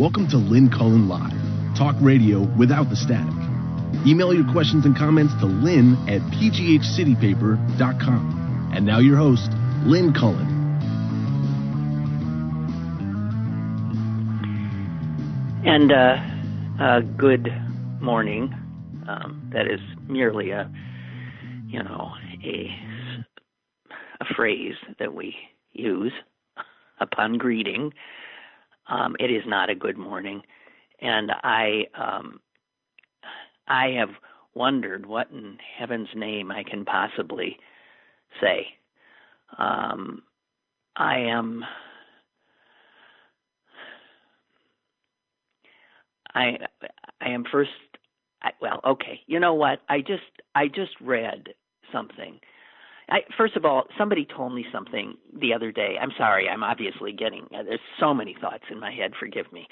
Welcome to Lynn Cullen Live, talk radio without the static. Email your questions and comments to lynn at pghcitypaper.com. And now your host, Lynn Cullen. And uh, uh, good morning. Um, that is merely a, you know, a a phrase that we use upon greeting. Um, it is not a good morning, and I um, I have wondered what in heaven's name I can possibly say. Um, I am. I I am first. I, well, okay. You know what? I just I just read something. I, first of all, somebody told me something the other day. I'm sorry. I'm obviously getting. Uh, there's so many thoughts in my head. Forgive me.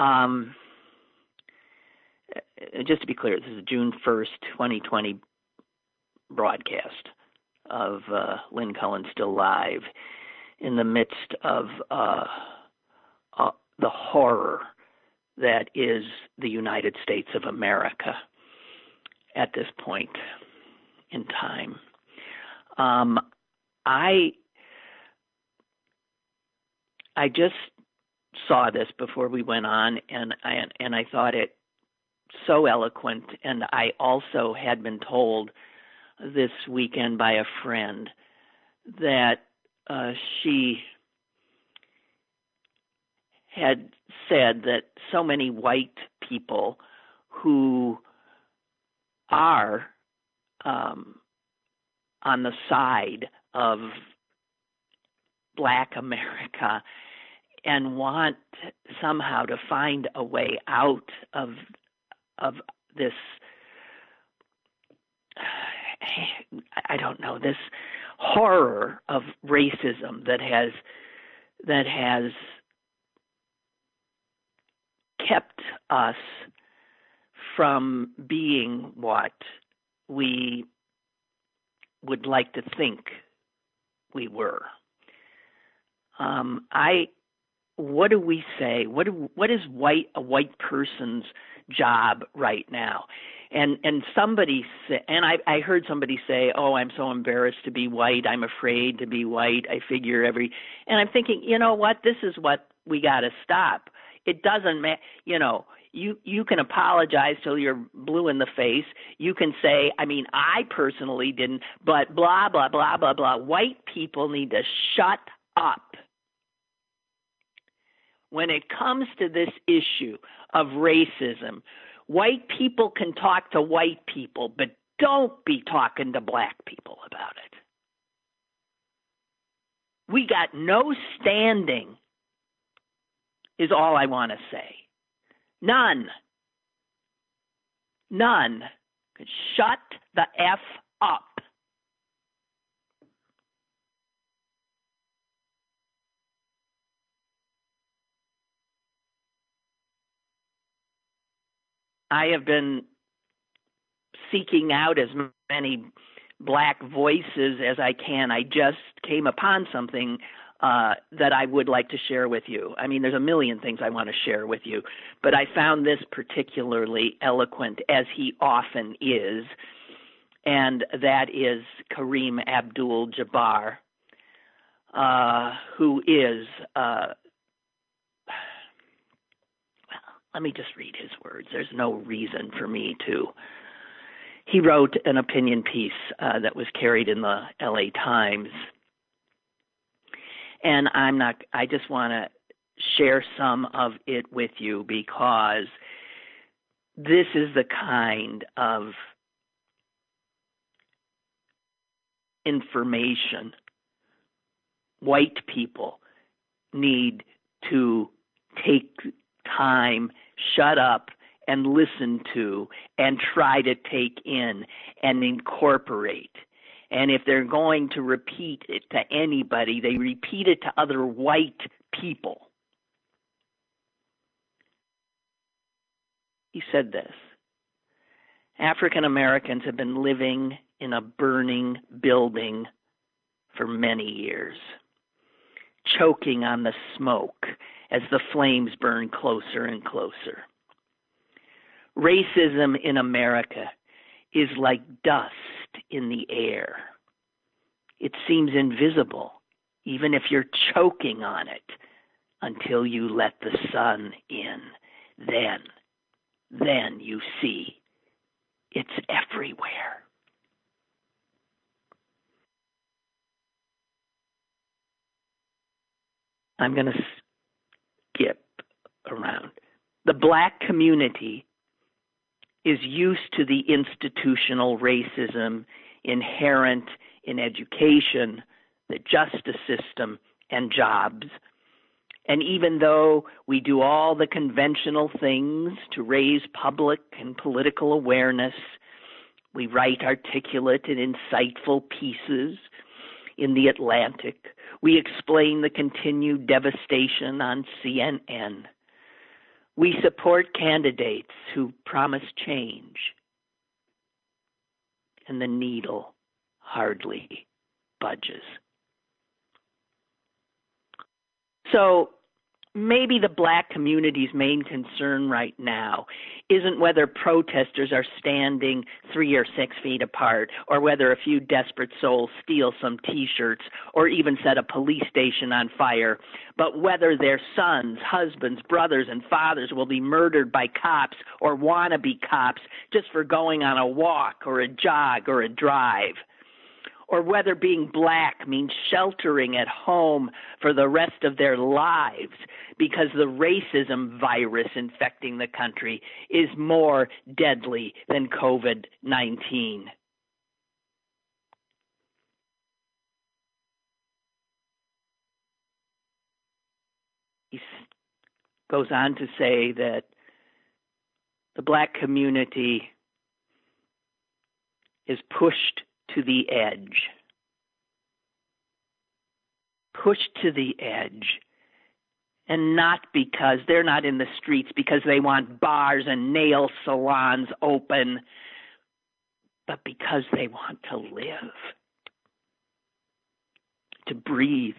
Um, uh, just to be clear, this is June 1st, 2020 broadcast of uh, Lynn Cullen still live in the midst of uh, uh, the horror that is the United States of America at this point in time. Um, I I just saw this before we went on, and I and I thought it so eloquent. And I also had been told this weekend by a friend that uh, she had said that so many white people who are um, on the side of black America and want somehow to find a way out of of this I don't know this horror of racism that has that has kept us from being what we would like to think we were. Um, I, what do we say? What do, what is white a white person's job right now? And and somebody say, and I I heard somebody say, "Oh, I'm so embarrassed to be white. I'm afraid to be white. I figure every." And I'm thinking, you know what? This is what we got to stop. It doesn't matter, you know you you can apologize till you're blue in the face. You can say, I mean, I personally didn't, but blah blah blah blah blah. White people need to shut up. When it comes to this issue of racism, white people can talk to white people, but don't be talking to black people about it. We got no standing, is all I want to say. None. None. Could shut the F up. I have been seeking out as many black voices as I can. I just came upon something uh, that I would like to share with you. I mean, there's a million things I want to share with you, but I found this particularly eloquent, as he often is, and that is Kareem Abdul Jabbar, uh, who is. Uh, let me just read his words. There's no reason for me to. He wrote an opinion piece uh, that was carried in the LA Times and I'm not I just want to share some of it with you because this is the kind of information white people need to take time, shut up, and listen to, and try to take in and incorporate. And if they're going to repeat it to anybody, they repeat it to other white people. He said this African Americans have been living in a burning building for many years. choking on the smoke as the flames burn closer and closer. Racism in America is like dust in the air. It seems invisible, even if you're choking on it, until you let the sun in. Then, then you see it's everywhere. I'm going to skip around. The black community is used to the institutional racism inherent in education, the justice system, and jobs. And even though we do all the conventional things to raise public and political awareness, we write articulate and insightful pieces in The Atlantic. We explain the continued devastation on CNN. We support candidates who promise change. And the needle hardly budges. So maybe the black community's main concern right now isn't whether protesters are standing three or six feet apart, or whether a few desperate souls steal some t shirts, or even set a police station on fire, but whether their sons, husbands, brothers, and fathers will be murdered by cops or wannabe cops just for going on a walk or a jog or a drive or whether being black means sheltering at home for the rest of their lives because the racism virus infecting the country is more deadly than COVID 19. He goes on to say that the black community is pushed to the edge. Pushed to the edge. And not because they're not in the streets because they want bars and nail salons open, but because they want to live, to breathe.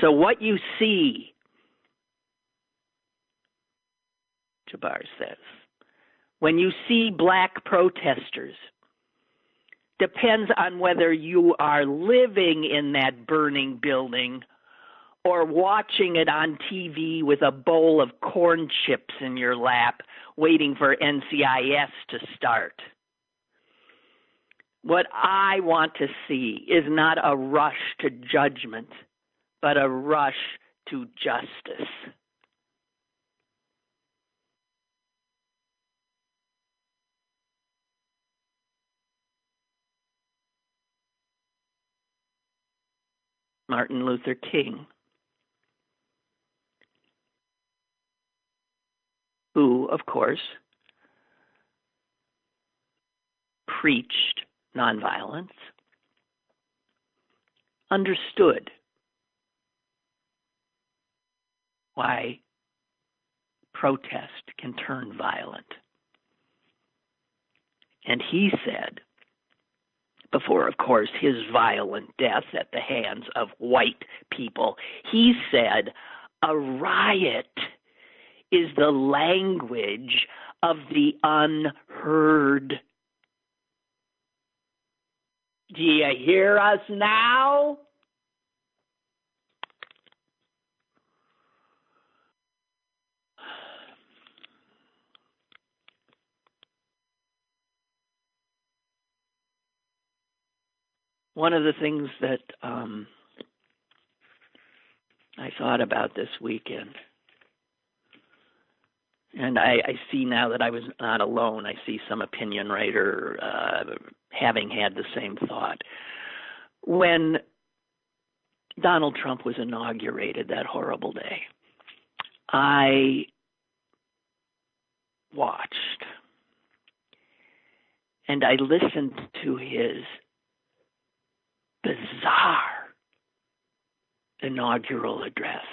So, what you see, Jabbar says, when you see black protesters depends on whether you are living in that burning building or watching it on TV with a bowl of corn chips in your lap waiting for NCIS to start. What I want to see is not a rush to judgment, but a rush to justice. Martin Luther King, who, of course, preached nonviolence, understood why protest can turn violent. And he said, before, of course, his violent death at the hands of white people. He said, a riot is the language of the unheard. Do you hear us now? One of the things that um, I thought about this weekend, and I, I, see now that I was not alone. I see some opinion writer uh, having had the same thought. When Donald Trump was inaugurated that horrible day, I watched and I listened to his bizarre inaugural address.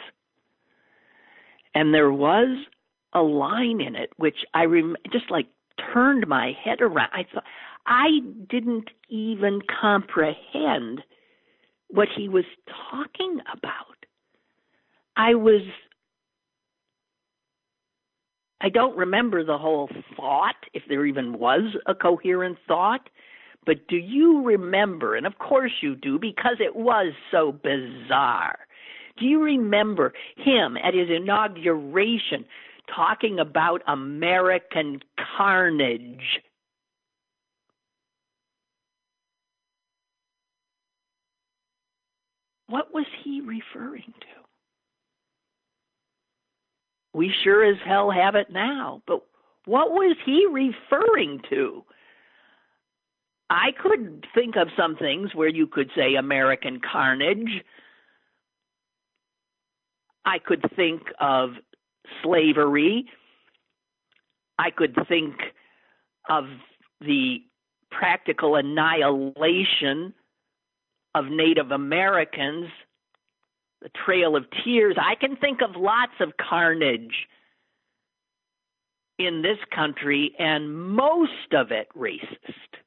And there was a line in it which I rem- just like turned my head around. I thought I didn't even comprehend what he was talking about. I was I don't remember the whole thought, if there even was a coherent thought, but do you remember, and of course you do because it was so bizarre, do you remember him at his inauguration talking about American carnage? What was he referring to? We sure as hell have it now, but what was he referring to? I could think of some things where you could say American carnage. I could think of slavery. I could think of the practical annihilation of Native Americans, the Trail of Tears. I can think of lots of carnage in this country, and most of it racist.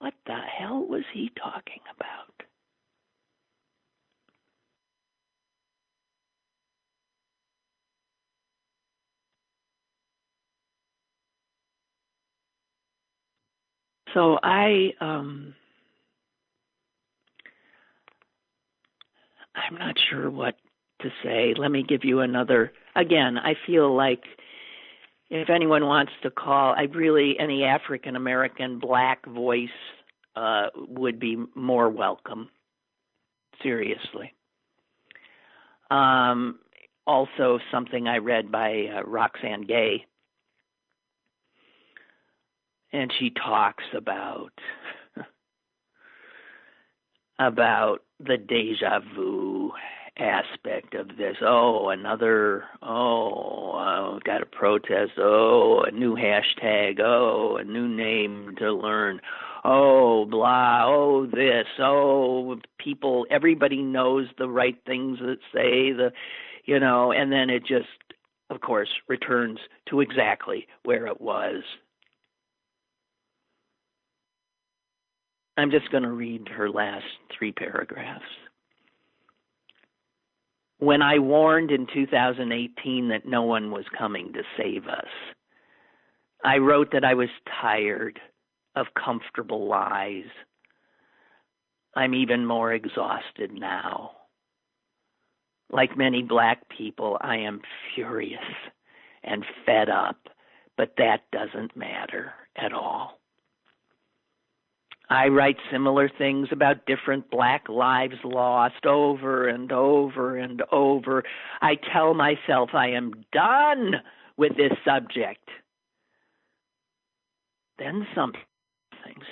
What the hell was he talking about? So I um I'm not sure what to say. Let me give you another again, I feel like if anyone wants to call, I really any African American black voice uh, would be more welcome. Seriously. Um, also, something I read by uh, Roxane Gay, and she talks about about the deja vu aspect of this. Oh, another, oh, oh, got a protest. Oh, a new hashtag. Oh, a new name to learn. Oh, blah. Oh, this. Oh, people, everybody knows the right things that say the, you know, and then it just, of course, returns to exactly where it was. I'm just going to read her last three paragraphs. When I warned in 2018 that no one was coming to save us, I wrote that I was tired of comfortable lies. I'm even more exhausted now. Like many black people, I am furious and fed up, but that doesn't matter at all. I write similar things about different black lives lost over and over and over. I tell myself I am done with this subject. Then something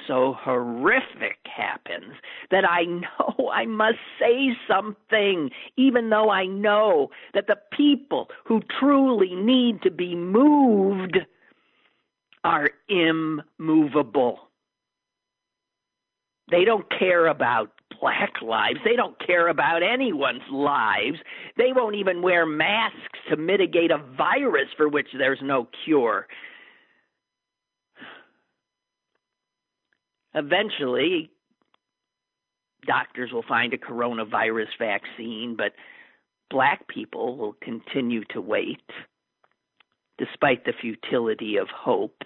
so horrific happens that I know I must say something, even though I know that the people who truly need to be moved are immovable. They don't care about black lives. They don't care about anyone's lives. They won't even wear masks to mitigate a virus for which there's no cure. Eventually, doctors will find a coronavirus vaccine, but black people will continue to wait, despite the futility of hope,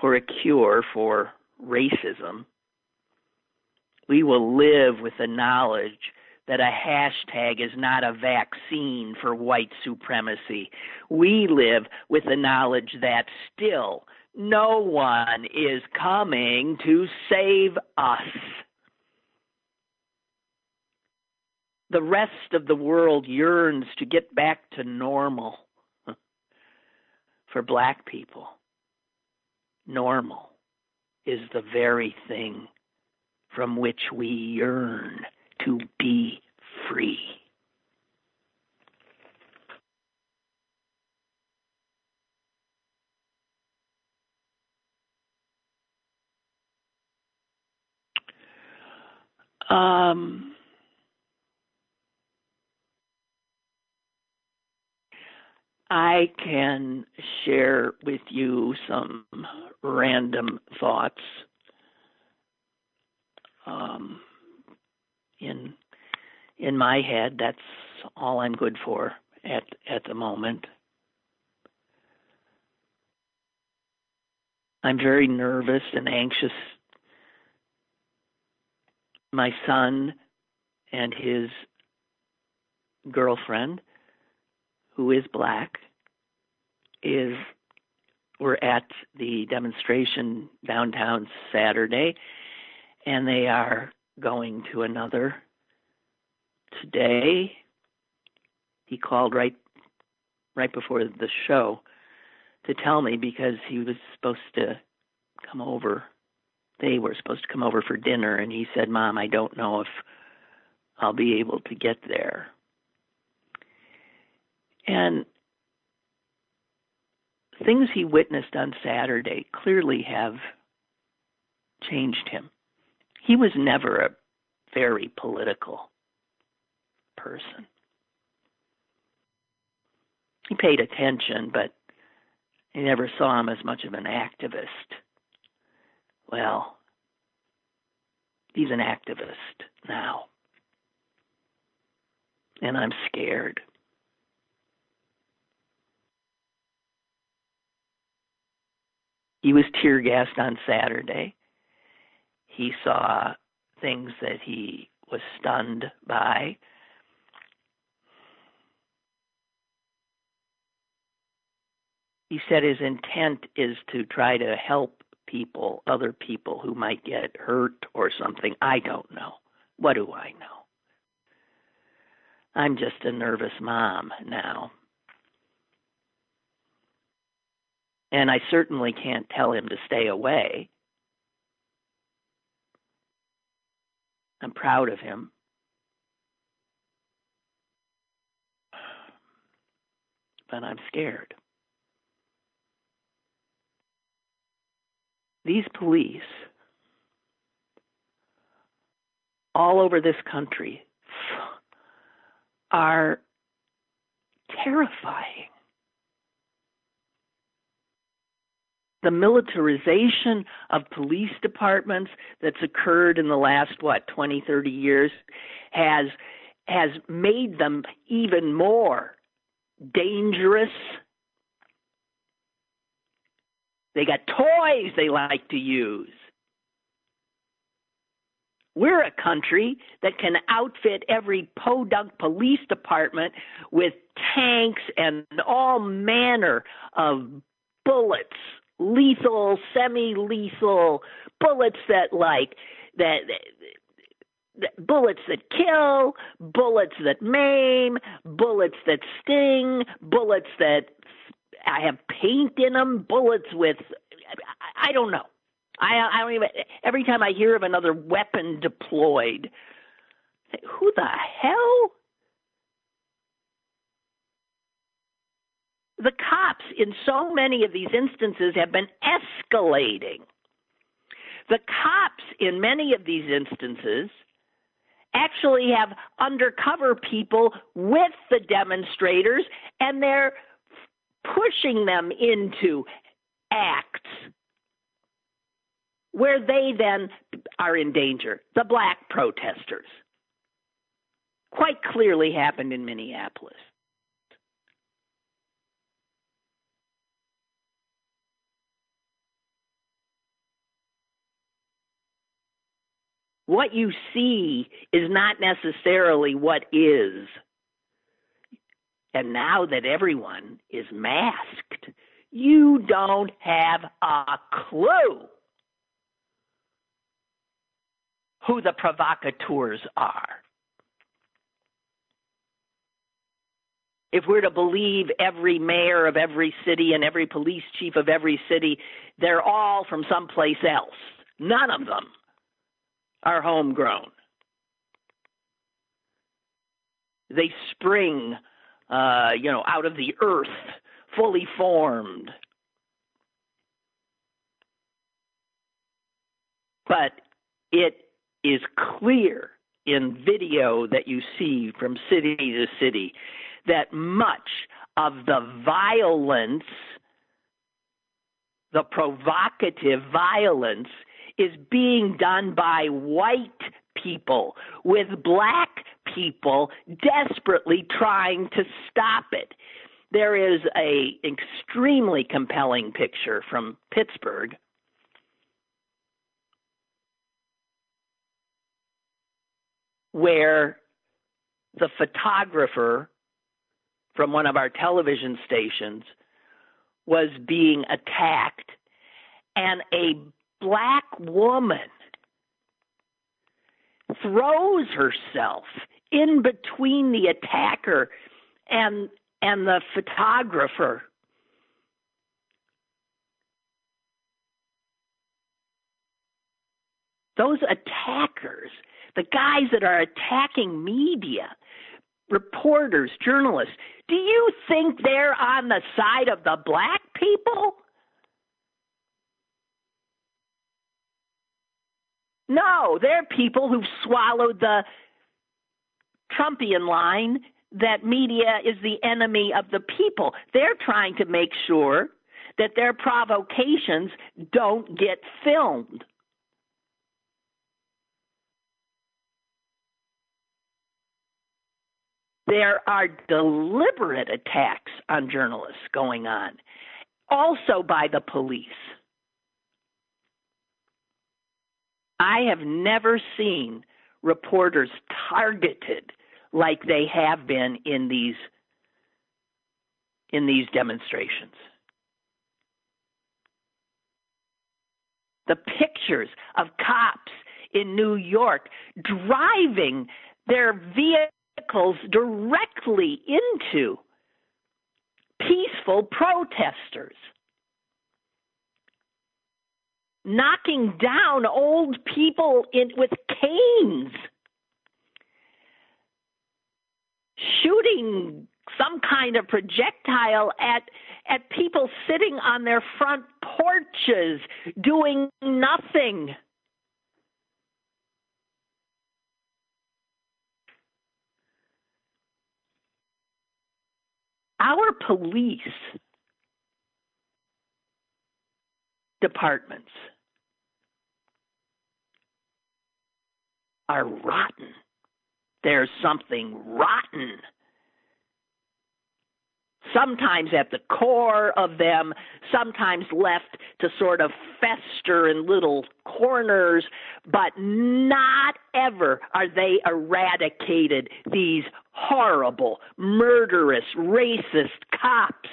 for a cure for racism we will live with the knowledge that a hashtag is not a vaccine for white supremacy. We live with the knowledge that still no one is coming to save us. The rest of the world yearns to get back to normal. For black people, normal is the very thing from which we yearn to be free. Um, I can share with you some random thoughts um, in in my head. That's all I'm good for at at the moment. I'm very nervous and anxious. My son and his girlfriend, who is black, is were at the demonstration downtown Saturday, and they are going to another today. He called right right before the show to tell me because he was supposed to come over. They were supposed to come over for dinner, and he said, Mom, I don't know if I'll be able to get there. And things he witnessed on Saturday clearly have changed him. He was never a very political person. He paid attention, but he never saw him as much of an activist. Well, he's an activist now. And I'm scared. He was tear gassed on Saturday. He saw things that he was stunned by. he said his intent is to try to help people, other people who might get hurt or something. I don't know. What do I know? I'm just a nervous mom now. And I certainly can't tell him to stay away. I'm proud of him. But I'm scared. these police all over this country are terrifying. The militarization of police departments that's occurred in the last what 20 30 years has has made them even more dangerous they got toys they like to use. We're a country that can outfit every podunk police department with tanks and all manner of bullets, lethal, semi-lethal bullets that like that, that bullets that kill, bullets that maim, bullets that sting, bullets that I have paint in them, bullets with I, I don't know. I I don't even every time I hear of another weapon deployed, who the hell? The cops in so many of these instances have been escalating. The cops in many of these instances actually have undercover people with the demonstrators and they're pushing them into acts where they then are in danger. The black protesters. Quite clearly happened in Minneapolis. What you see is not necessarily what is. And now that everyone is masked, you don't have a clue who the provocateurs are. If we're to believe every mayor of every city and every police chief of every city, they're all from someplace else. None of them are homegrown. They spring uh, you know, out of the earth, fully formed. But it is clear in video that you see from city to city that much of the violence, the provocative violence, is being done by white people with black people desperately trying to stop it. There is a extremely compelling picture from Pittsburgh where the photographer from one of our television stations was being attacked and a black woman throws herself in between the attacker and and the photographer. Those attackers the guys that are attacking media reporters journalists do you think they're on the side of the black people No, they're people who've swallowed the Trumpian line that media is the enemy of the people. They're trying to make sure that their provocations don't get filmed. There are deliberate attacks on journalists going on, also by the police. I have never seen reporters targeted like they have been in these in these demonstrations. The pictures of cops in New York driving their vehicles directly into peaceful protesters knocking down old people in with canes. Shooting some kind of projectile at at people sitting on their front porches doing nothing. Our police departments are rotten. There's something rotten. Sometimes at the core of them, sometimes left to sort of fester in little corners, but not ever are they eradicated, these horrible, murderous, racist cops.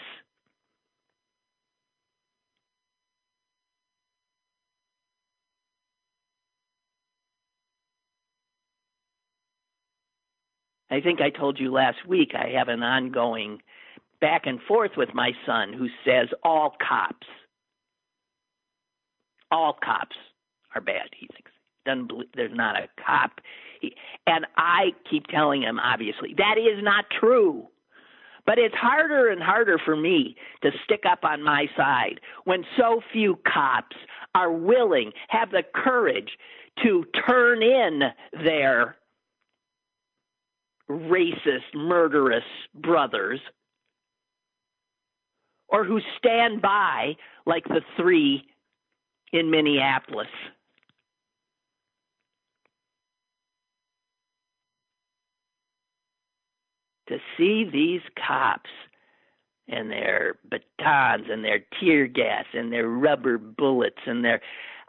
I think I told you last week I have an ongoing back and forth with my son who says all cops, all cops are bad. He thinks doesn't believe there's not a cop, he, and I keep telling him obviously that is not true. But it's harder and harder for me to stick up on my side when so few cops are willing, have the courage to turn in their racist, murderous brothers, or who stand by like the three in Minneapolis. To see these cops and their batons and their tear gas and their rubber bullets and their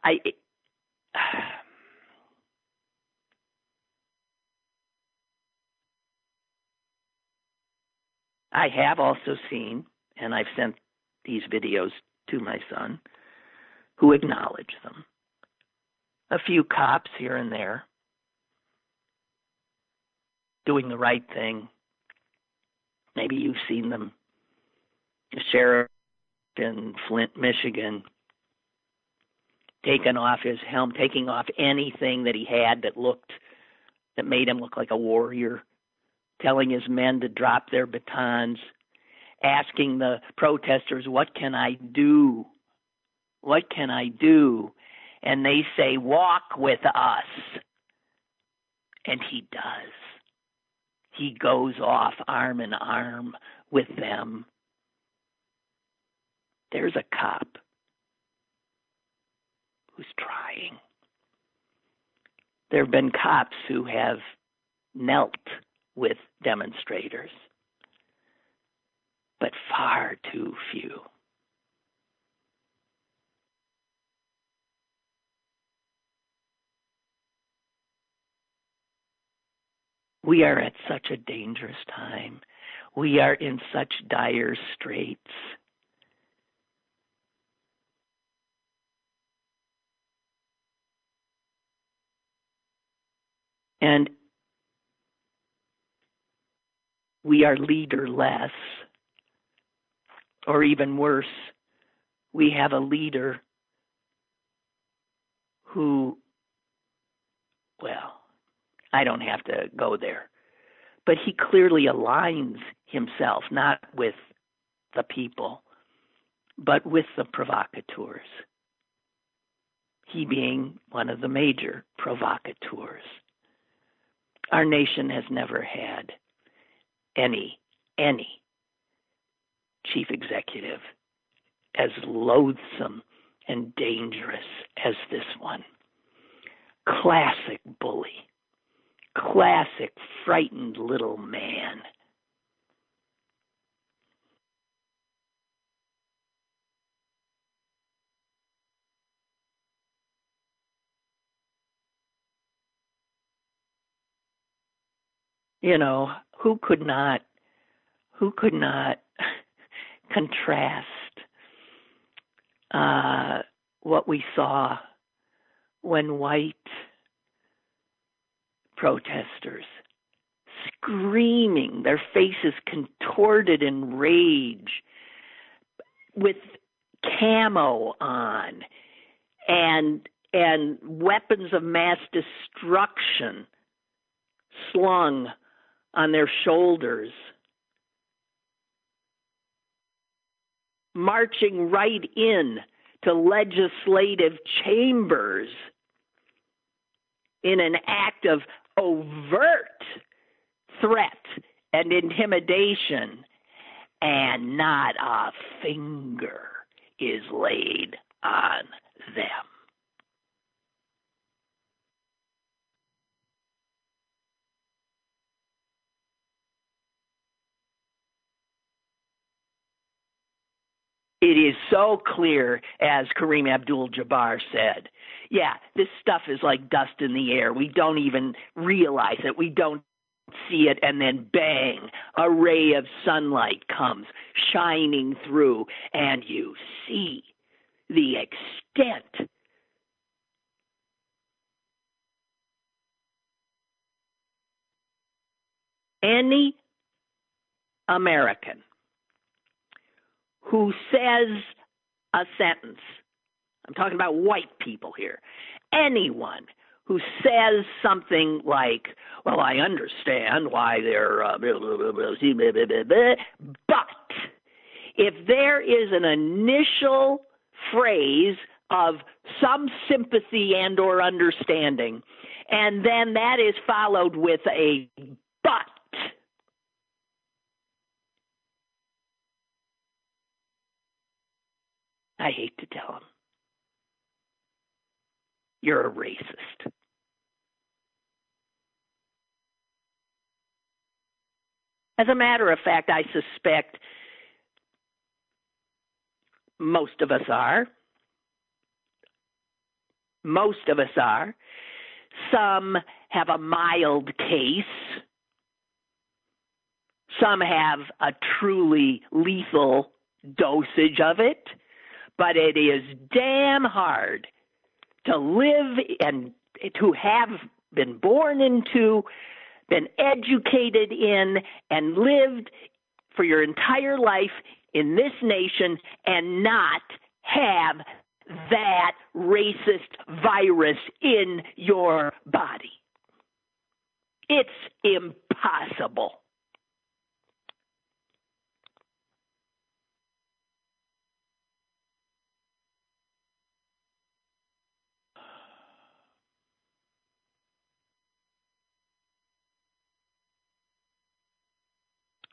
I I have also seen, and I've sent these videos to my son, who acknowledge them. A few cops here and there doing the right thing. Maybe you've seen them. The sheriff in Flint, Michigan, taking off his helm, taking off anything that he had that looked that made him look like a warrior telling his men to drop their batons, asking the protesters, What can I do? What can I do? And they say, Walk with us. And he does. he goes off arm in arm with them. There's a cop who's trying. There have been cops who have knelt with demonstrators, but far too few. We are at such a dangerous time. We are in such dire straits. And we are leaderless. Or even worse, we have a leader who, well, I don't have to go there. But he clearly aligns himself not with the people, but with the provocateurs. He being one of the major provocateurs. Our nation has never had any, any chief executive as loathsome and dangerous as this one. Classic bully classic frightened little man. You know, who could not who could not contrast uh, what we saw when white protesters, screaming, their faces contorted in rage, with camo on, and and weapons of mass destruction slung on their shoulders, marching right in to legislative chambers in an act of overt threat and intimidation, and not a finger is laid on them. It is so clear, as Kareem Abdul Jabbar said. Yeah, this stuff is like dust in the air. We don't even realize it. We don't see it, and then bang, a ray of sunlight comes shining through, and you see the extent. Any American who says a sentence, I'm talking about white people here, anyone who says something like, well, I understand why they're, uh, but if there is an initial phrase of some sympathy and or understanding, and then that is followed with a but, I hate to tell him. You're a racist. As a matter of fact, I suspect most of us are. Most of us are. Some have a mild case. Some have a truly lethal dosage of it but it is damn hard to live and to have been born into, been educated in, and lived for your entire life in this nation and not have that racist virus in your body. It's impossible.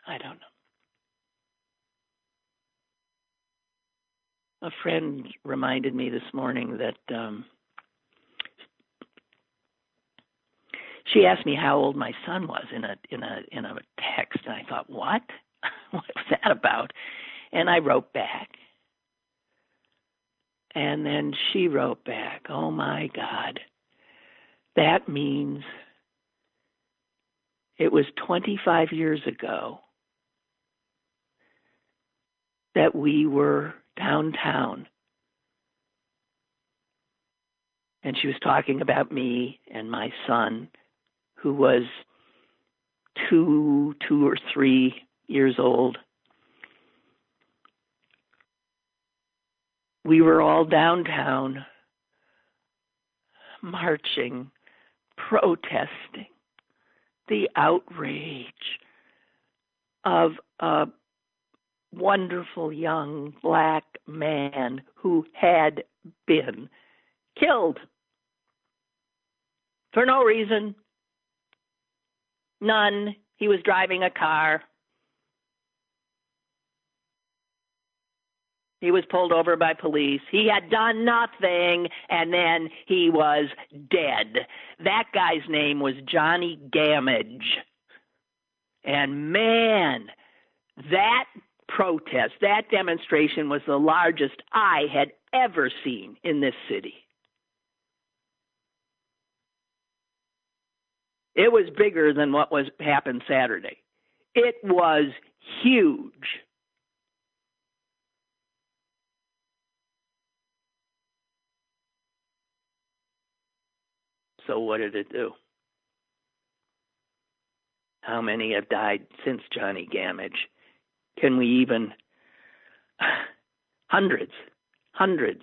I don't know. A friend reminded me this morning that um, she asked me how old my son was in a in a in a text, and I thought, what? what was that about? And I wrote back. And then she wrote back, Oh my God, that means it was 25 years ago that we were downtown. And she was talking about me and my son, who was two, two or three years old. We were all downtown marching, protesting the outrage of a wonderful young black man who had been killed for no reason. None. He was driving a car. He was pulled over by police. He had done nothing, and then he was dead. That guy's name was Jonny Gammage. And man, that protest, that demonstration was the largest I had ever seen in this city. It was bigger than what was happened Saturday. It was huge. So what did it do? How many have died since Jonny Gammage? Can we even hundreds, hundreds,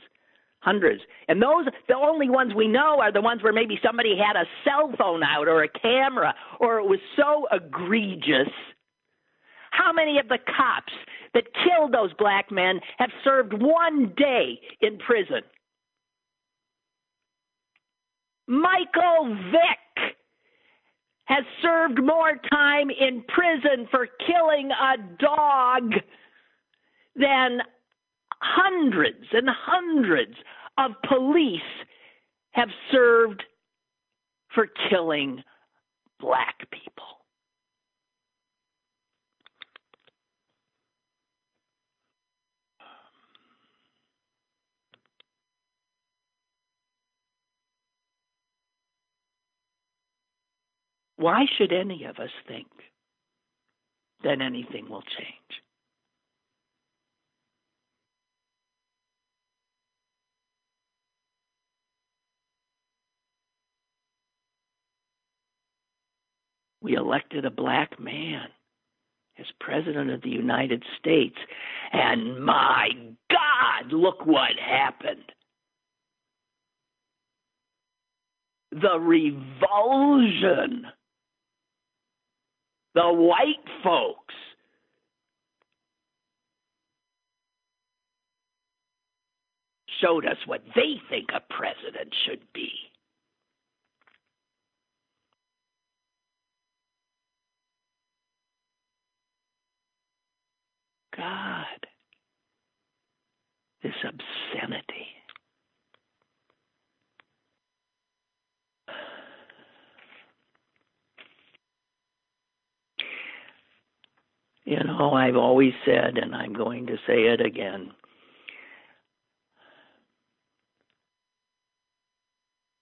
hundreds. And those the only ones we know are the ones where maybe somebody had a cell phone out or a camera or it was so egregious. How many of the cops that killed those black men have served one day in prison? Michael Vick has served more time in prison for killing a dog than hundreds and hundreds of police have served for killing black people. Why should any of us think that anything will change? We elected a black man as President of the United States, and my God, look what happened. The revulsion the white folks showed us what they think a president should be. God, this obscenity. You know, I've always said, and I'm going to say it again.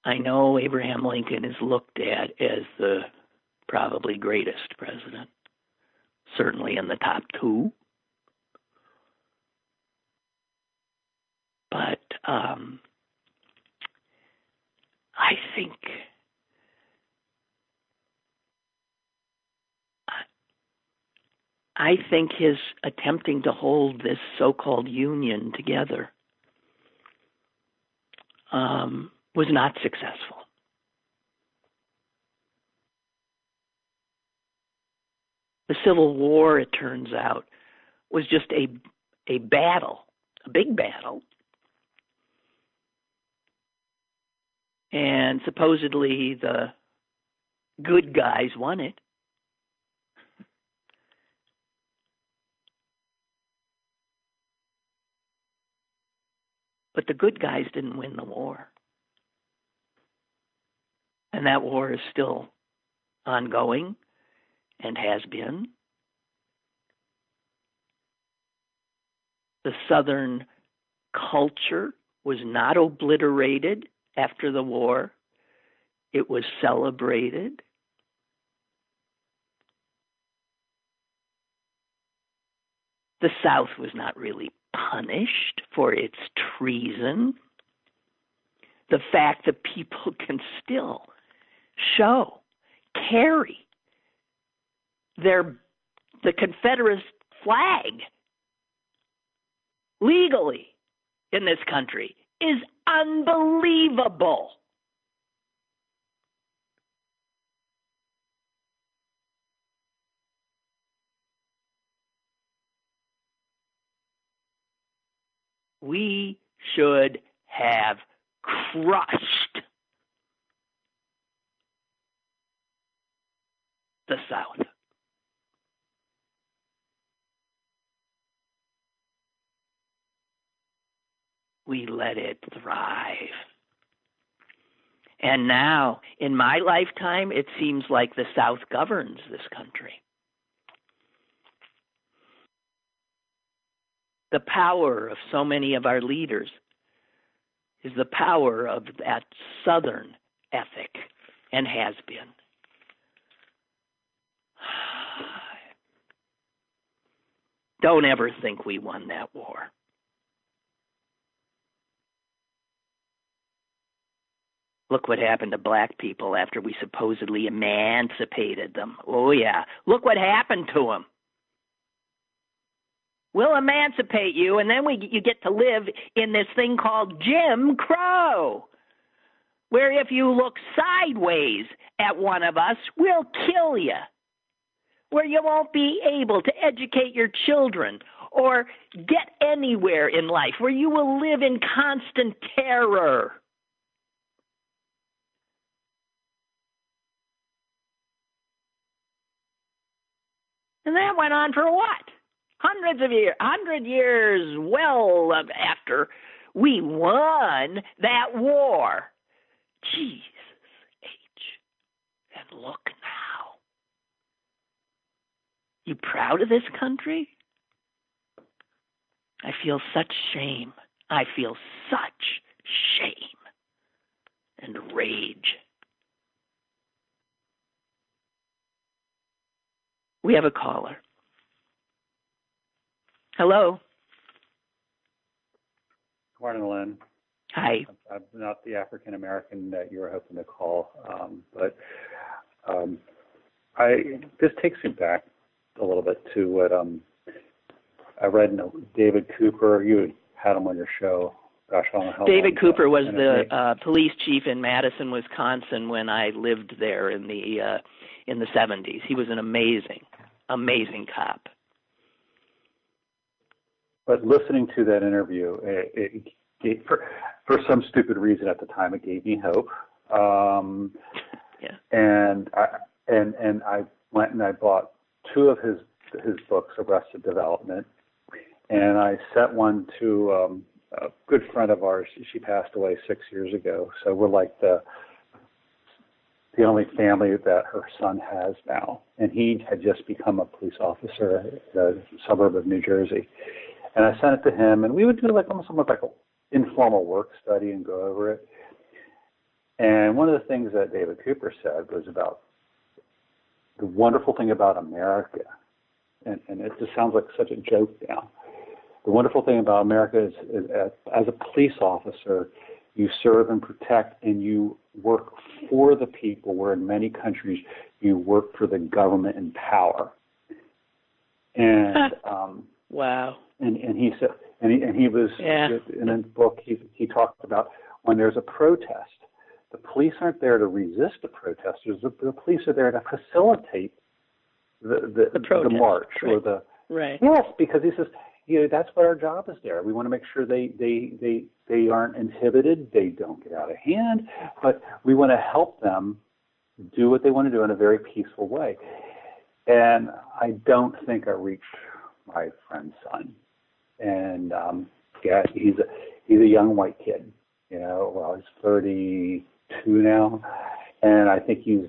I know Abraham Lincoln is looked at as the probably greatest president, certainly in the top two. But um, I think I think his attempting to hold this so called union together um, was not successful. The Civil War, it turns out, was just a, a battle, a big battle. And supposedly the good guys won it. But the good guys didn't win the war. And that war is still ongoing and has been. The Southern culture was not obliterated after the war, it was celebrated. The South was not really punished for its treason. The fact that people can still show, carry their the Confederate flag legally in this country is unbelievable. We should have crushed the South. We let it thrive. And now, in my lifetime, it seems like the South governs this country. The power of so many of our leaders is the power of that Southern ethic and has been. Don't ever think we won that war. Look what happened to black people after we supposedly emancipated them. Oh, yeah. Look what happened to them. We'll emancipate you, and then we, you get to live in this thing called Jim Crow, where if you look sideways at one of us, we'll kill you. Where you won't be able to educate your children or get anywhere in life, where you will live in constant terror. And that went on for what? Hundreds of years, hundred years well after we won that war. Jesus H. And look now. You proud of this country? I feel such shame. I feel such shame and rage. We have a caller. Hello. Good Morning, Lynn. Hi. I'm not the African American that you were hoping to call, um, but um, I this takes me back a little bit to what um, I read in David Couper. You had him on your show. Gosh, I don't know how David Couper was the uh, police chief in Madison, Wisconsin when I lived there in the uh, in the 70s. He was an amazing, amazing cop. But listening to that interview, it, it gave, for for some stupid reason at the time, it gave me hope. Um, Yeah. And I and and I went and I bought two of his his books, Arrested Development, and I sent one to um, a good friend of ours. She passed away six years ago, so we're like the the only family that her son has now. And he had just become a police officer in a suburb of New Jersey. And I sent it to him, and we would do like almost almost like an informal work study and go over it. And one of the things that David Couper said was about the wonderful thing about America, and, and it just sounds like such a joke now. The wonderful thing about America is, is as, as a police officer, you serve and protect and you work for the people, where in many countries you work for the government in power. And um, Wow. And and he said and he and he was Yeah. in a book he he talked about when there's a protest the police aren't there to resist the protesters. The, the police are there to facilitate the the, The protest, march or the Right. yes because he says you know that's what our job is there. We want to make sure they they they they aren't inhibited they don't get out of hand but we want to help them do what they want to do in a very peaceful way. And i don't think i reached my friend's son and um yeah he's a he's a young white kid. You know, well, he's 32 now, and I think he's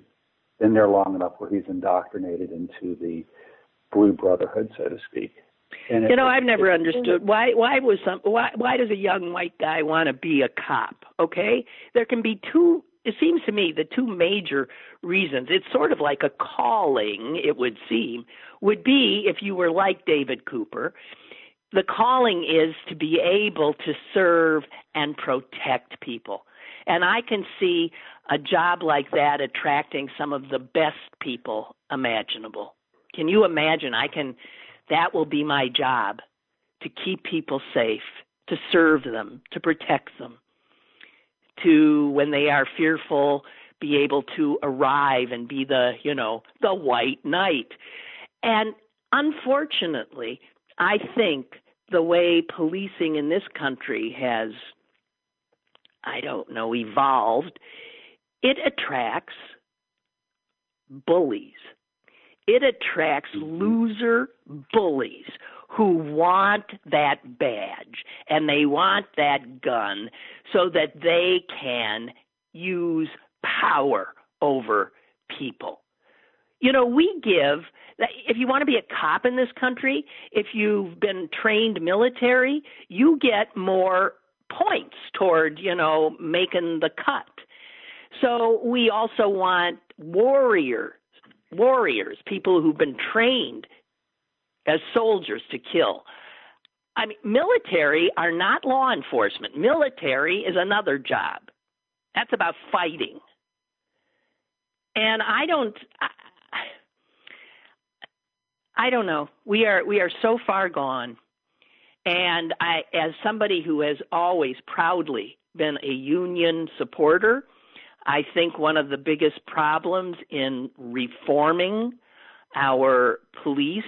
been there long enough where he's indoctrinated into the blue brotherhood, so to speak. And you know, I've never understood why why was some why why does a young white guy want to be a cop? Okay, there can be two. It seems to me the two major reasons. It's sort of like a calling. It would seem would be if you were like David Couper. The calling is to be able to serve and protect people. And I can see a job like that attracting some of the best people imaginable. Can you imagine? I can that will be my job to keep people safe, to serve them, to protect them, to, when they are fearful, be able to arrive and be the, you know, the white knight. And unfortunately, I think the way policing in this country has, I don't know, evolved, it attracts bullies it attracts mm-hmm. loser bullies who want that badge and they want that gun so that they can use power over people. You know, we give if you want to be a cop in this country, if you've been trained military, you get more points toward, you know, making the cut. So we also want warrior warriors, people who've been trained as soldiers to kill. I mean, military are not law enforcement. Military is another job. That's about fighting. And I don't I, don't know. We are we are so far gone. And I as somebody who has always proudly been a union supporter, I think one of the biggest problems in reforming our police,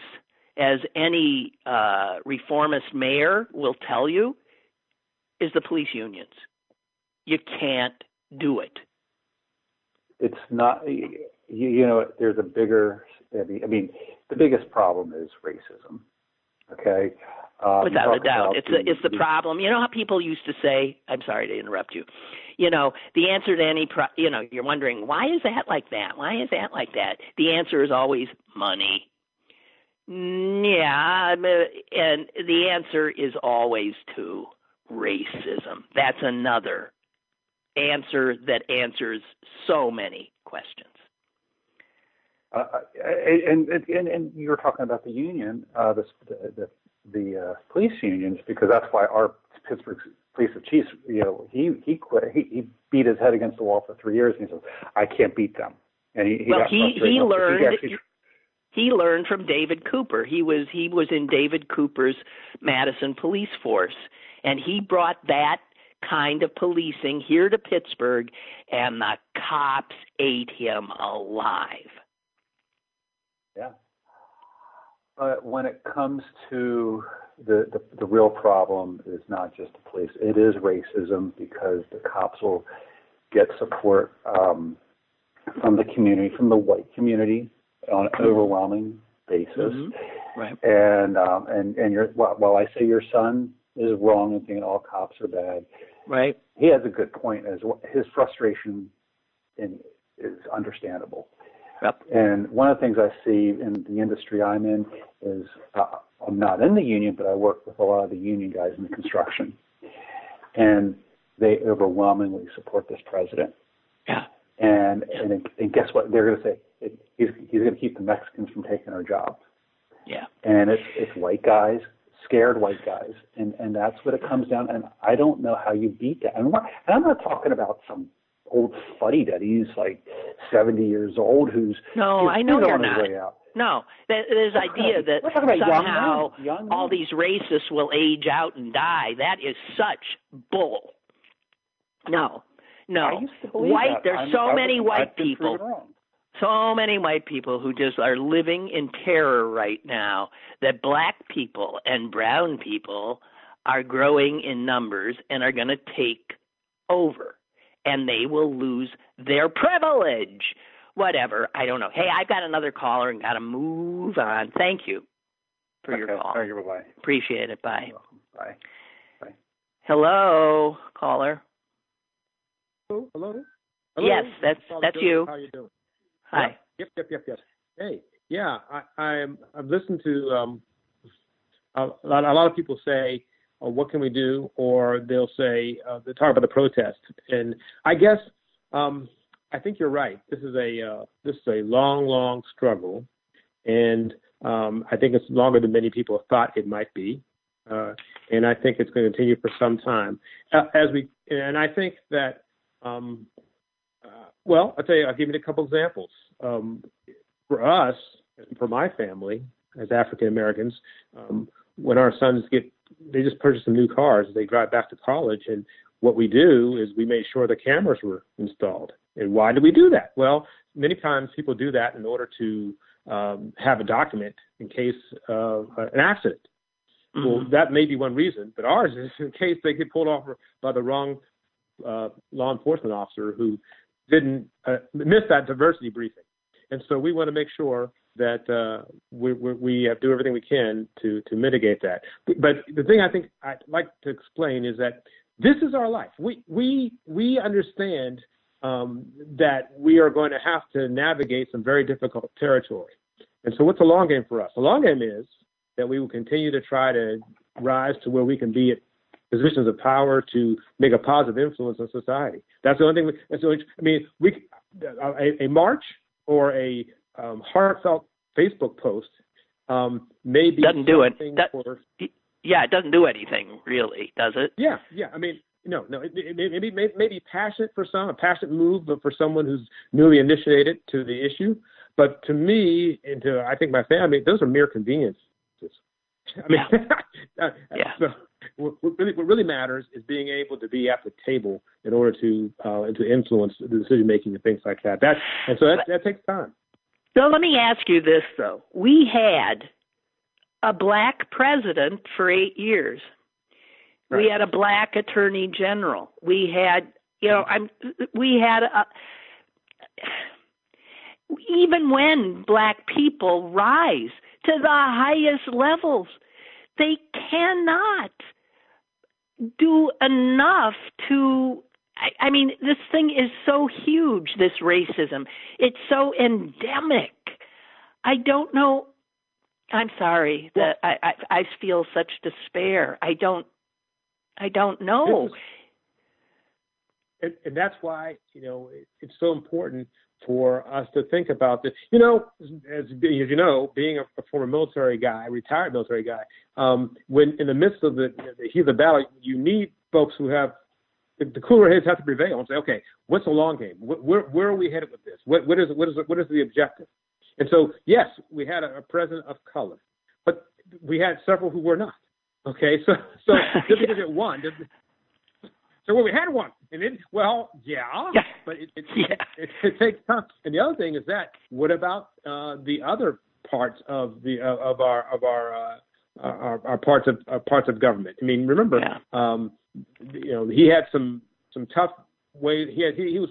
as any uh, reformist mayor will tell you, is the police unions. You can't do it. It's not, you, you know, there's a bigger, I mean, the biggest problem is racism. Okay. Um, Without a doubt, it's the, it's the problem. You know how people used to say. I'm sorry to interrupt you. You know the answer to any. Pro, you know you're wondering why is that like that? Why is that like that? The answer is always money. Yeah, and the answer is always to racism. That's another answer that answers so many questions. Uh, uh and, and and you were talking about the union, uh, the, the the uh, police unions because that's why our Pittsburgh police chief, you know, he he quit. He, he beat his head against the wall for three years, and he says, "I can't beat them." And he, he well, he he learned. He, actually, he learned from David Couper. He was he was in David Couper's Madison police force, and he brought that kind of policing here to Pittsburgh, and the cops ate him alive. Yeah, but when it comes to the, the, the real problem is not just the police, it is racism because the cops will get support um, from the community, from the white community on an overwhelming basis. Mm-hmm. Right. And um, and and your while I say your son is wrong and thinking all cops are bad, right? He has a good point as well. His frustration in, is understandable. Yep. And one of the things I see in the industry I'm in is uh, I'm not in the union, but I work with a lot of the union guys in the construction, and they overwhelmingly support this president. Yeah. And and, and guess what? They're going to say he's he's going to keep the Mexicans from taking our jobs. Yeah. And it's it's white guys, scared white guys, and and that's what it comes down. And I don't know how you beat that. And, and I'm not talking about some old fuddy duddy like 70 years old who's no, I know you're not. No, there's idea that somehow young young all these racists will age out and die. That is such bull. No, no. White. That. There's I'm, so i many white people. So many white people who just are living in terror right now that black people and brown people are growing in numbers and are going to take over and they will lose their privilege. Whatever. I don't know. Hey, I've got another caller and got to move on. Thank you for okay, your call. Thank you. Bye. Appreciate it. Bye. Bye. Bye. Hello, caller. Hello, hello. hello. Yes, that's that's you. How you doing? Hi. Yep, yep, yep, yep. Hey, yeah, I, I'm. I've listened to um, a, lot, a lot of people say, oh, "What can we do?" Or they'll say, uh, they talk about the protest, and I guess um, I think you're right. This is a uh, this is a long, long struggle, and um, I think it's longer than many people thought it might be, uh, and I think it's going to continue for some time. Uh, as we, and I think that, um, uh, well, I'll tell you, I'll give you a couple examples. Um, for us, for my family as African Americans, um, when our sons get, they just purchase some new cars, as they drive back to college, and what we do is we made sure the cameras were installed. And why do we do that? Well, many times people do that in order to um, have a document in case of uh, an accident. Mm-hmm. Well, that may be one reason, but ours is in case they get pulled off by the wrong uh, law enforcement officer who didn't uh, miss that diversity briefing. And so we want to make sure that uh, we, we, we do everything we can to to mitigate that. But the thing I think I'd like to explain is that this is our life. We we we understand um, that we are going to have to navigate some very difficult territory. And so, what's the long game for us? The long game is that we will continue to try to rise to where we can be at positions of power to make a positive influence on society. That's the only thing. We, that's the only, I mean, we a, a march or a um, heartfelt Facebook post um, may be doesn't do it. That, for, yeah, it doesn't do anything really, does it? Yeah, yeah. I mean, no, no. It, it, maybe maybe passionate for some, a passionate move, but for someone who's newly initiated to the issue. But to me, and to I think my family, those are mere conveniences. I mean, yeah. yeah. So what really, what really matters is being able to be at the table in order to uh, to influence the decision making and things like that. That and so that, that takes time. So let me ask you this though: We had a black president for eight years. Right. We had a black attorney general. We had, you know, I'm. We had a. Even when black people rise to the highest levels, they cannot do enough to I, I mean, this thing is so huge, this racism. It's so endemic. I don't know I'm sorry that I, I I feel such despair. I don't I don't know. and, and that's why you know it, it's so important for us to think about this. You know, as, as you know, being a, a former military guy, retired military guy, um, when in the midst of the, the heat of the battle, you need folks who have the, cooler heads have to prevail and say, okay, what's the long game? Where, where, where are we headed with this? What, what is what is what is the objective? And so, yes, we had a, a president of color, but we had several who were not. Okay, so so just because it won, so well, we had one, and it well, yeah, yeah. but it it, yeah. it it, takes time. And the other thing is that what about uh, the other parts of the uh, of our of our uh, our, our parts of uh, parts of government? I mean, remember, yeah. um, you know, he had some some tough way he had, he, he was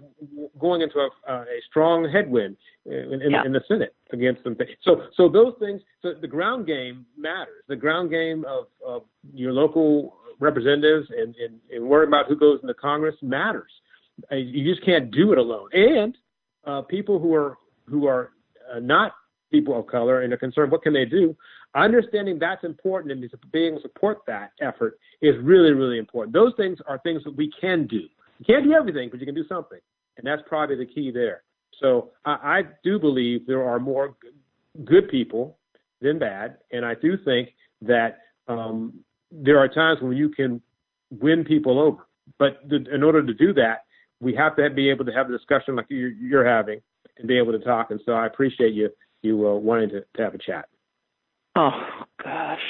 going into a, uh, a strong headwind in, in, yeah. in the Senate against them. So so those things. So the ground game matters. The ground game of, of your local representatives and, and, and worrying about who goes into Congress matters. Uh, you just can't do it alone. And uh, people who are who are uh, not people of color and are concerned, what can they do? Understanding that's important and being able to support that effort is really, really important. Those things are things that we can do. You can't do everything, but you can do something, and that's probably the key there. So I, I do believe there are more good people than bad, and I do think that um, there are times when you can win people over. But the, in order to do that, we have to be able to have a discussion like you're, you're having and be able to talk. And so I appreciate you you uh, wanting to, to have a chat. Oh gosh,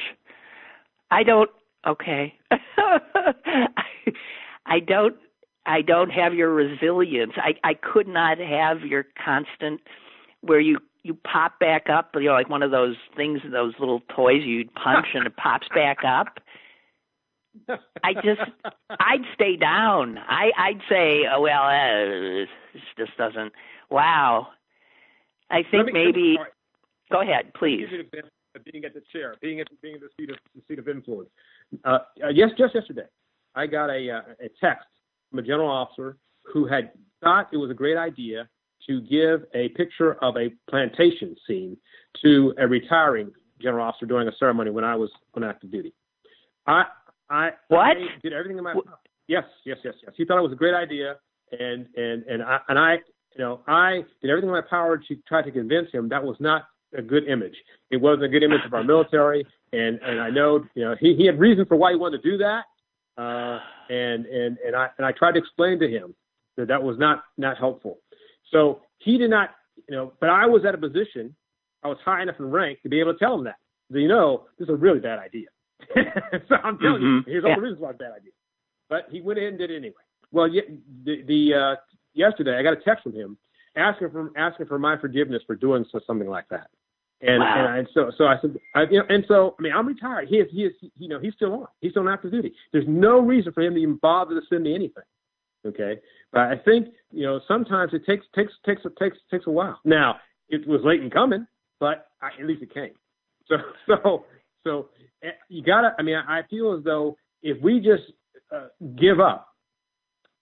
I don't. Okay, I, I don't I don't have your resilience. I I could not have your constant where you you pop back up, you know, like one of those things, those little toys you'd punch and it pops back up. I just, I'd stay down. I, I'd say, oh, well, uh, this just doesn't. Wow. I think maybe. Right. Go ahead, please. Being at the chair, being at being at the seat of the seat of influence. Uh, uh, yes, just yesterday, I got a, uh, a text from a general officer who had thought it was a great idea to give a picture of a plantation scene to a retiring general officer during a ceremony when I was on active duty. I I, what? I did everything in my yes yes yes yes. He thought it was a great idea, and and and I and I you know I did everything in my power to try to convince him that was not a good image. It wasn't a good image of our military, and and I know you know he he had reason for why he wanted to do that, uh, and and and I and I tried to explain to him that that was not not helpful. So he did not, you know, but I was at a position, I was high enough in rank to be able to tell him that. So, you know, this is a really bad idea. so I'm telling mm-hmm. you, here's all yeah. the reasons why it's a bad idea. But he went ahead and did it anyway. Well, the, the uh, yesterday I got a text from him asking for asking for my forgiveness for doing so, something like that. And, wow. and, I, so so I said, I, you know, and so I mean I'm retired. He is he is you know he's still on. He's still on active duty. There's no reason for him to even bother to send me anything. Okay, but I think you know sometimes it takes takes takes takes takes a while. Now it was late in coming, but I, at least it came. So so so eh, you gotta. I mean, I feel as though if we just uh, give up,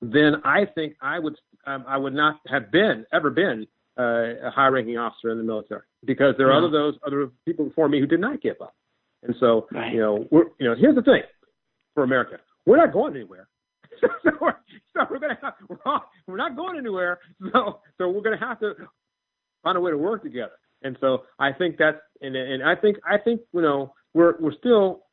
then I think I would um, I would not have been ever been uh, a high-ranking officer in the military because there are other those other people before me who did not give up. And so right. you know we're you know here's the thing for America, we're not going anywhere. so, we're, so we're gonna have, we're, all, we're not going anywhere. So so we're gonna have to find a way to work together. And so I think that's and and I think I think you know we're we're still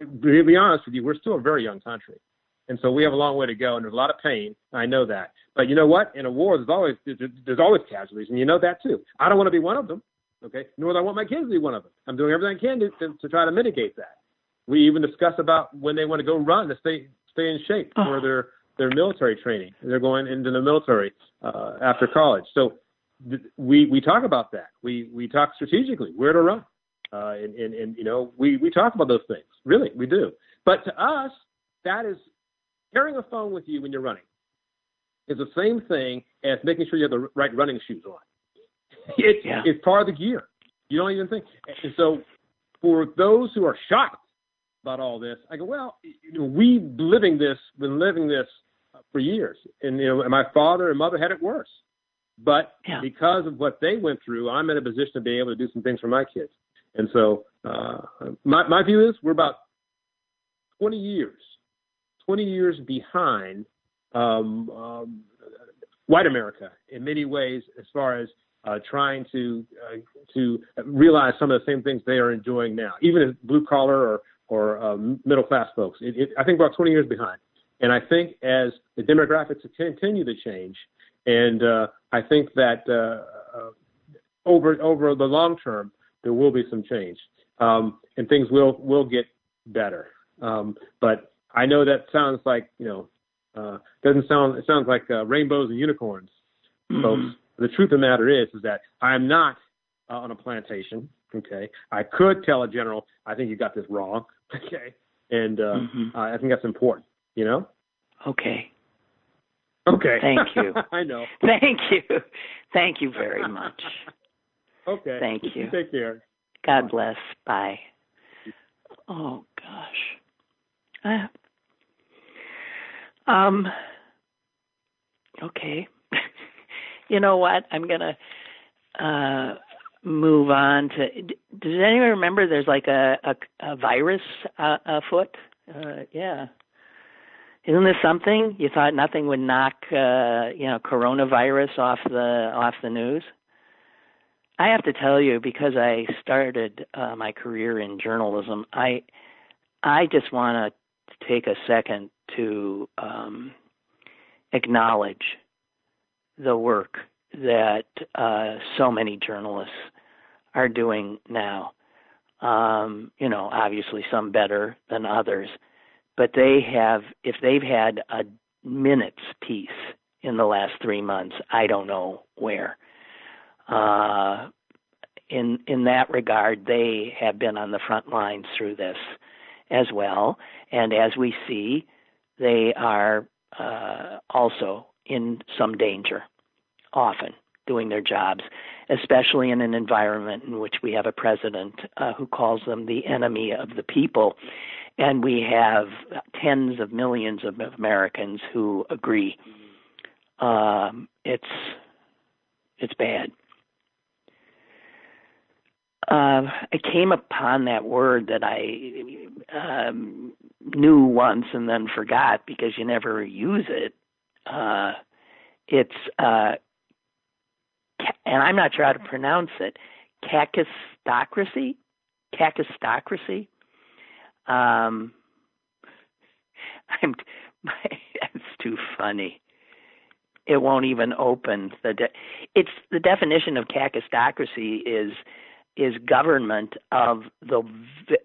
to be honest with you we're still a very young country, and so we have a long way to go and there's a lot of pain. I know that, but you know what? In a war, there's always there's always casualties, and you know that too. I don't want to be one of them. Okay, nor do I want my kids to be one of them. I'm doing everything I can to, to, to try to mitigate that. We even discuss about when they want to go run to stay stay in shape oh. for their their military training. They're going into the military uh, after college. So th- we we talk about that. We we talk strategically where to run, uh, and, and and you know we we talk about those things. Really, we do. But to us, that is carrying a phone with you when you're running is the same thing as making sure you have the right running shoes on. It, yeah. It's part of the gear. You don't even think. And so, for those who are shocked about all this. I go, well, you know, we living this, been living this for years, and you know, and my father and mother had it worse. But yeah. because of what they went through, I'm in a position to be able to do some things for my kids. And so, uh, my my view is we're about 20 years, 20 years behind um, um, white America in many ways, as far as uh, trying to uh, to realize some of the same things they are enjoying now, even as blue collar or or um, middle class folks. It, it, I think about 20 years behind. And I think as the demographics continue to change, and uh, I think that uh, uh, over over the long term there will be some change, um, and things will will get better. Um, but I know that sounds like you know uh, doesn't sound it sounds like uh, rainbows and unicorns, mm-hmm. folks. The truth of the matter is is that I'm not uh, on a plantation. Okay, I could tell a general, I think you got this wrong. Okay, and uh, mm-hmm. I think that's important. You know. Okay. Okay. Thank you. I know. Thank you. Thank you very much. okay. Thank you. Take care. God bless. Bye. Oh gosh. Uh, um. Okay. You know what? I'm gonna. Uh, move on to does anyone remember there's like a a, a virus uh, afoot uh yeah isn't this something you thought nothing would knock uh you know coronavirus off the off the news i have to tell you because i started uh, my career in journalism i i just want to take a second to um acknowledge the work that uh, so many journalists are doing now. Um, you know, obviously some better than others, but they have, if they've had a minutes piece in the last three months, I don't know where. Uh, in in that regard, they have been on the front lines through this as well, and as we see, they are uh, also in some danger often doing their jobs, especially in an environment in which we have a president uh, who calls them the enemy of the people. and we have tens of millions of Americans who agree. Um, it's it's bad. Uh, I came upon that word that I um, knew once and then forgot because you never use it. Uh, it's uh, and I'm not sure how to pronounce it. Kakistocracy, kakistocracy. Um, I'm. it's too funny. It won't even open the. De- it's the definition of kakistocracy is is government of the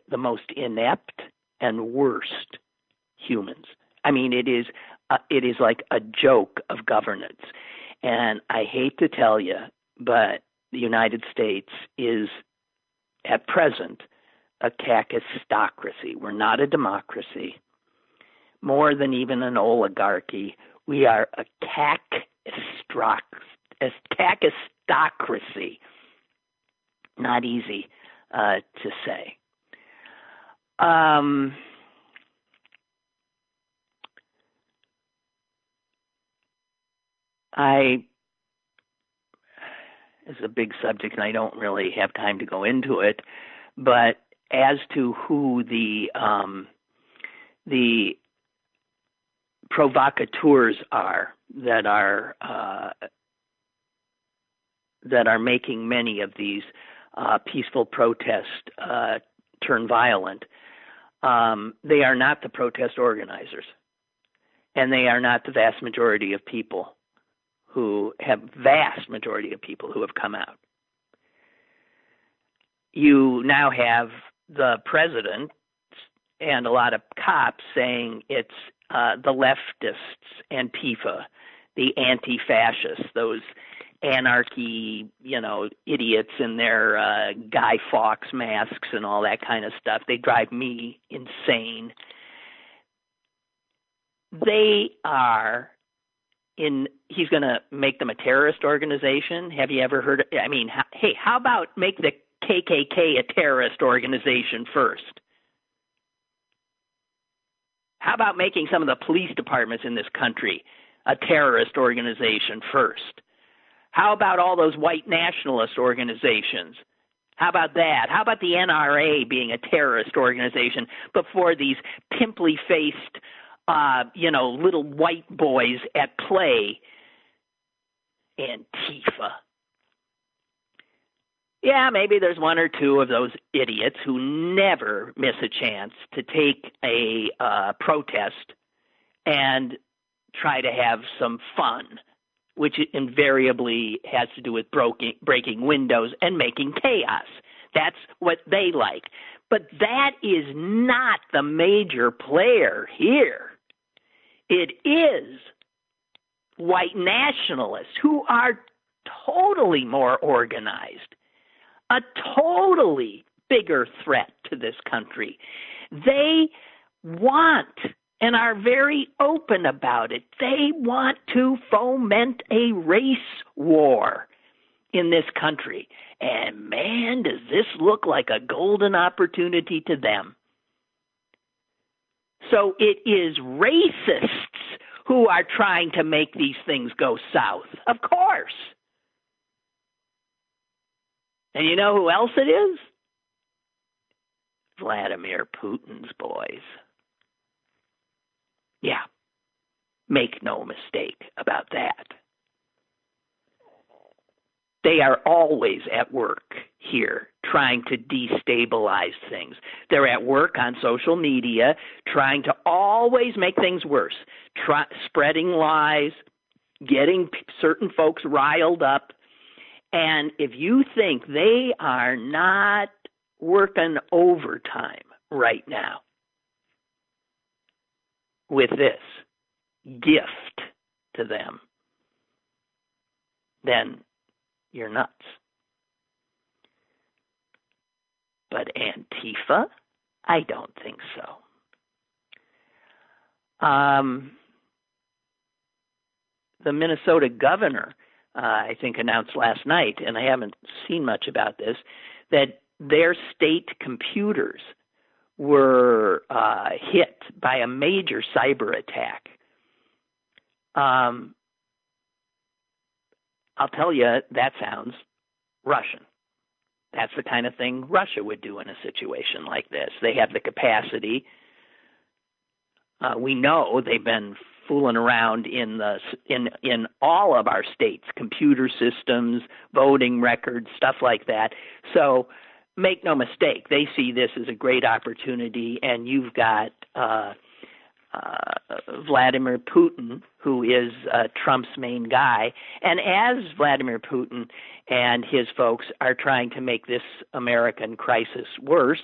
the most inept and worst humans. I mean, it is uh, it is like a joke of governance. And I hate to tell you, but the United States is at present a kakistocracy. We're not a democracy. More than even an oligarchy, we are a kakistocracy. Not easy uh, to say. Um, I is a big subject, and I don't really have time to go into it. But as to who the um, the provocateurs are that are uh, that are making many of these uh, peaceful protests uh, turn violent, um, they are not the protest organizers, and they are not the vast majority of people who have vast majority of people who have come out. You now have the president and a lot of cops saying it's uh, the leftists, and Antifa, the anti-fascists, those anarchy, you know, idiots in their uh, Guy Fawkes masks and all that kind of stuff. They drive me insane. They are in he's going to make them a terrorist organization. Have you ever heard? Of, I mean, how, hey, how about make the KKK a terrorist organization first? How about making some of the police departments in this country a terrorist organization first? How about all those white nationalist organizations? How about that? How about the NRA being a terrorist organization before these pimply faced uh, you know, little white boys at play. Antifa. Yeah, maybe there's one or two of those idiots who never miss a chance to take a uh, protest and try to have some fun, which invariably has to do with broking, breaking windows and making chaos. That's what they like. But that is not the major player here. It is white nationalists who are totally more organized, a totally bigger threat to this country. They want and are very open about it. They want to foment a race war in this country. And man, does this look like a golden opportunity to them. So it is racists who are trying to make these things go south. Of course. And you know who else it is? Vladimir Putin's boys. Yeah. Make no mistake about that. They are always at work here trying to destabilize things. They're at work on social media trying to always make things worse, try, spreading lies, getting certain folks riled up. And if you think they are not working overtime right now with this gift to them, then you're nuts. But Antifa? I don't think so. Um, the Minnesota governor, uh, I think, announced last night, and I haven't seen much about this, that their state computers were uh, hit by a major cyber attack. Um, I'll tell you, that sounds Russian. That's the kind of thing Russia would do in a situation like this. They have the capacity. Uh, we know they've been fooling around in the in in all of our states, computer systems, voting records, stuff like that. So make no mistake, they see this as a great opportunity, and you've got uh, uh, Vladimir Putin, who is uh, Trump's main guy, and as Vladimir Putin and his folks are trying to make this American crisis worse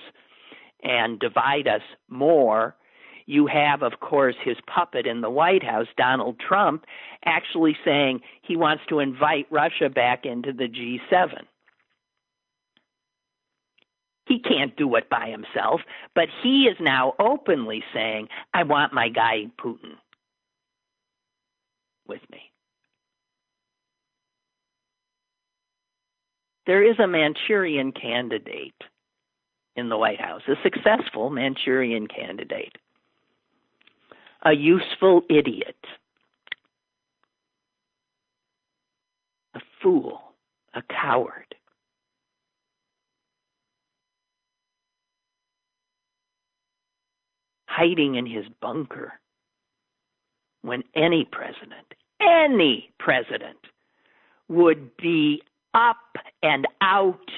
and divide us more, you have, of course, his puppet in the White House, Donald Trump, actually saying he wants to invite Russia back into the G7. He can't do it by himself, but he is now openly saying, I want my guy Putin with me. There is a Manchurian candidate in the White House, a successful Manchurian candidate, a useful idiot, a fool, a coward. Hiding in his bunker when any president, any president would be up and out,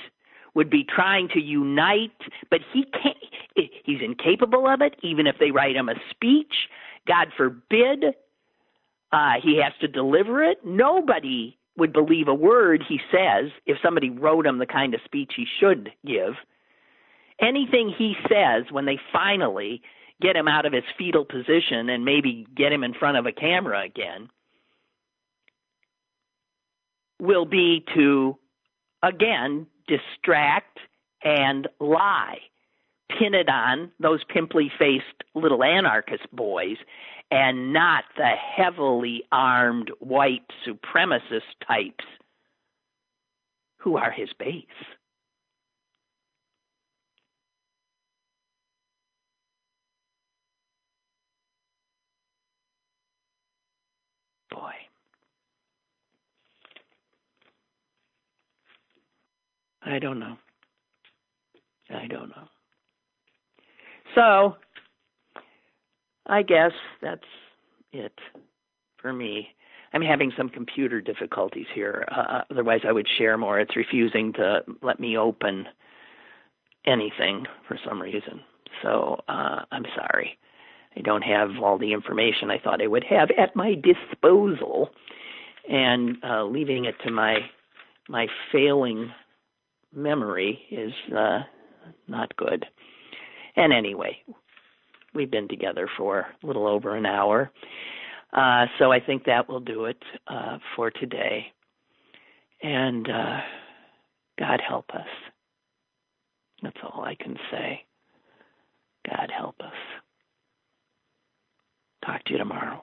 would be trying to unite, but he can't, he's incapable of it, even if they write him a speech. God forbid uh, he has to deliver it. Nobody would believe a word he says if somebody wrote him the kind of speech he should give. Anything he says when they finally get him out of his fetal position and maybe get him in front of a camera again will be to again distract and lie pin it on those pimply faced little anarchist boys and not the heavily armed white supremacist types who are his base. I don't know. I don't know. So, I guess that's it for me. I'm having some computer difficulties here. Uh, otherwise, I would share more. It's refusing to let me open anything for some reason. So, uh, I'm sorry. I don't have all the information I thought I would have at my disposal, and uh, leaving it to my my failing memory is uh, not good. And anyway, we've been together for a little over an hour, uh, so I think that will do it uh, for today. And uh, God help us. That's all I can say. God help us. Talk to you tomorrow.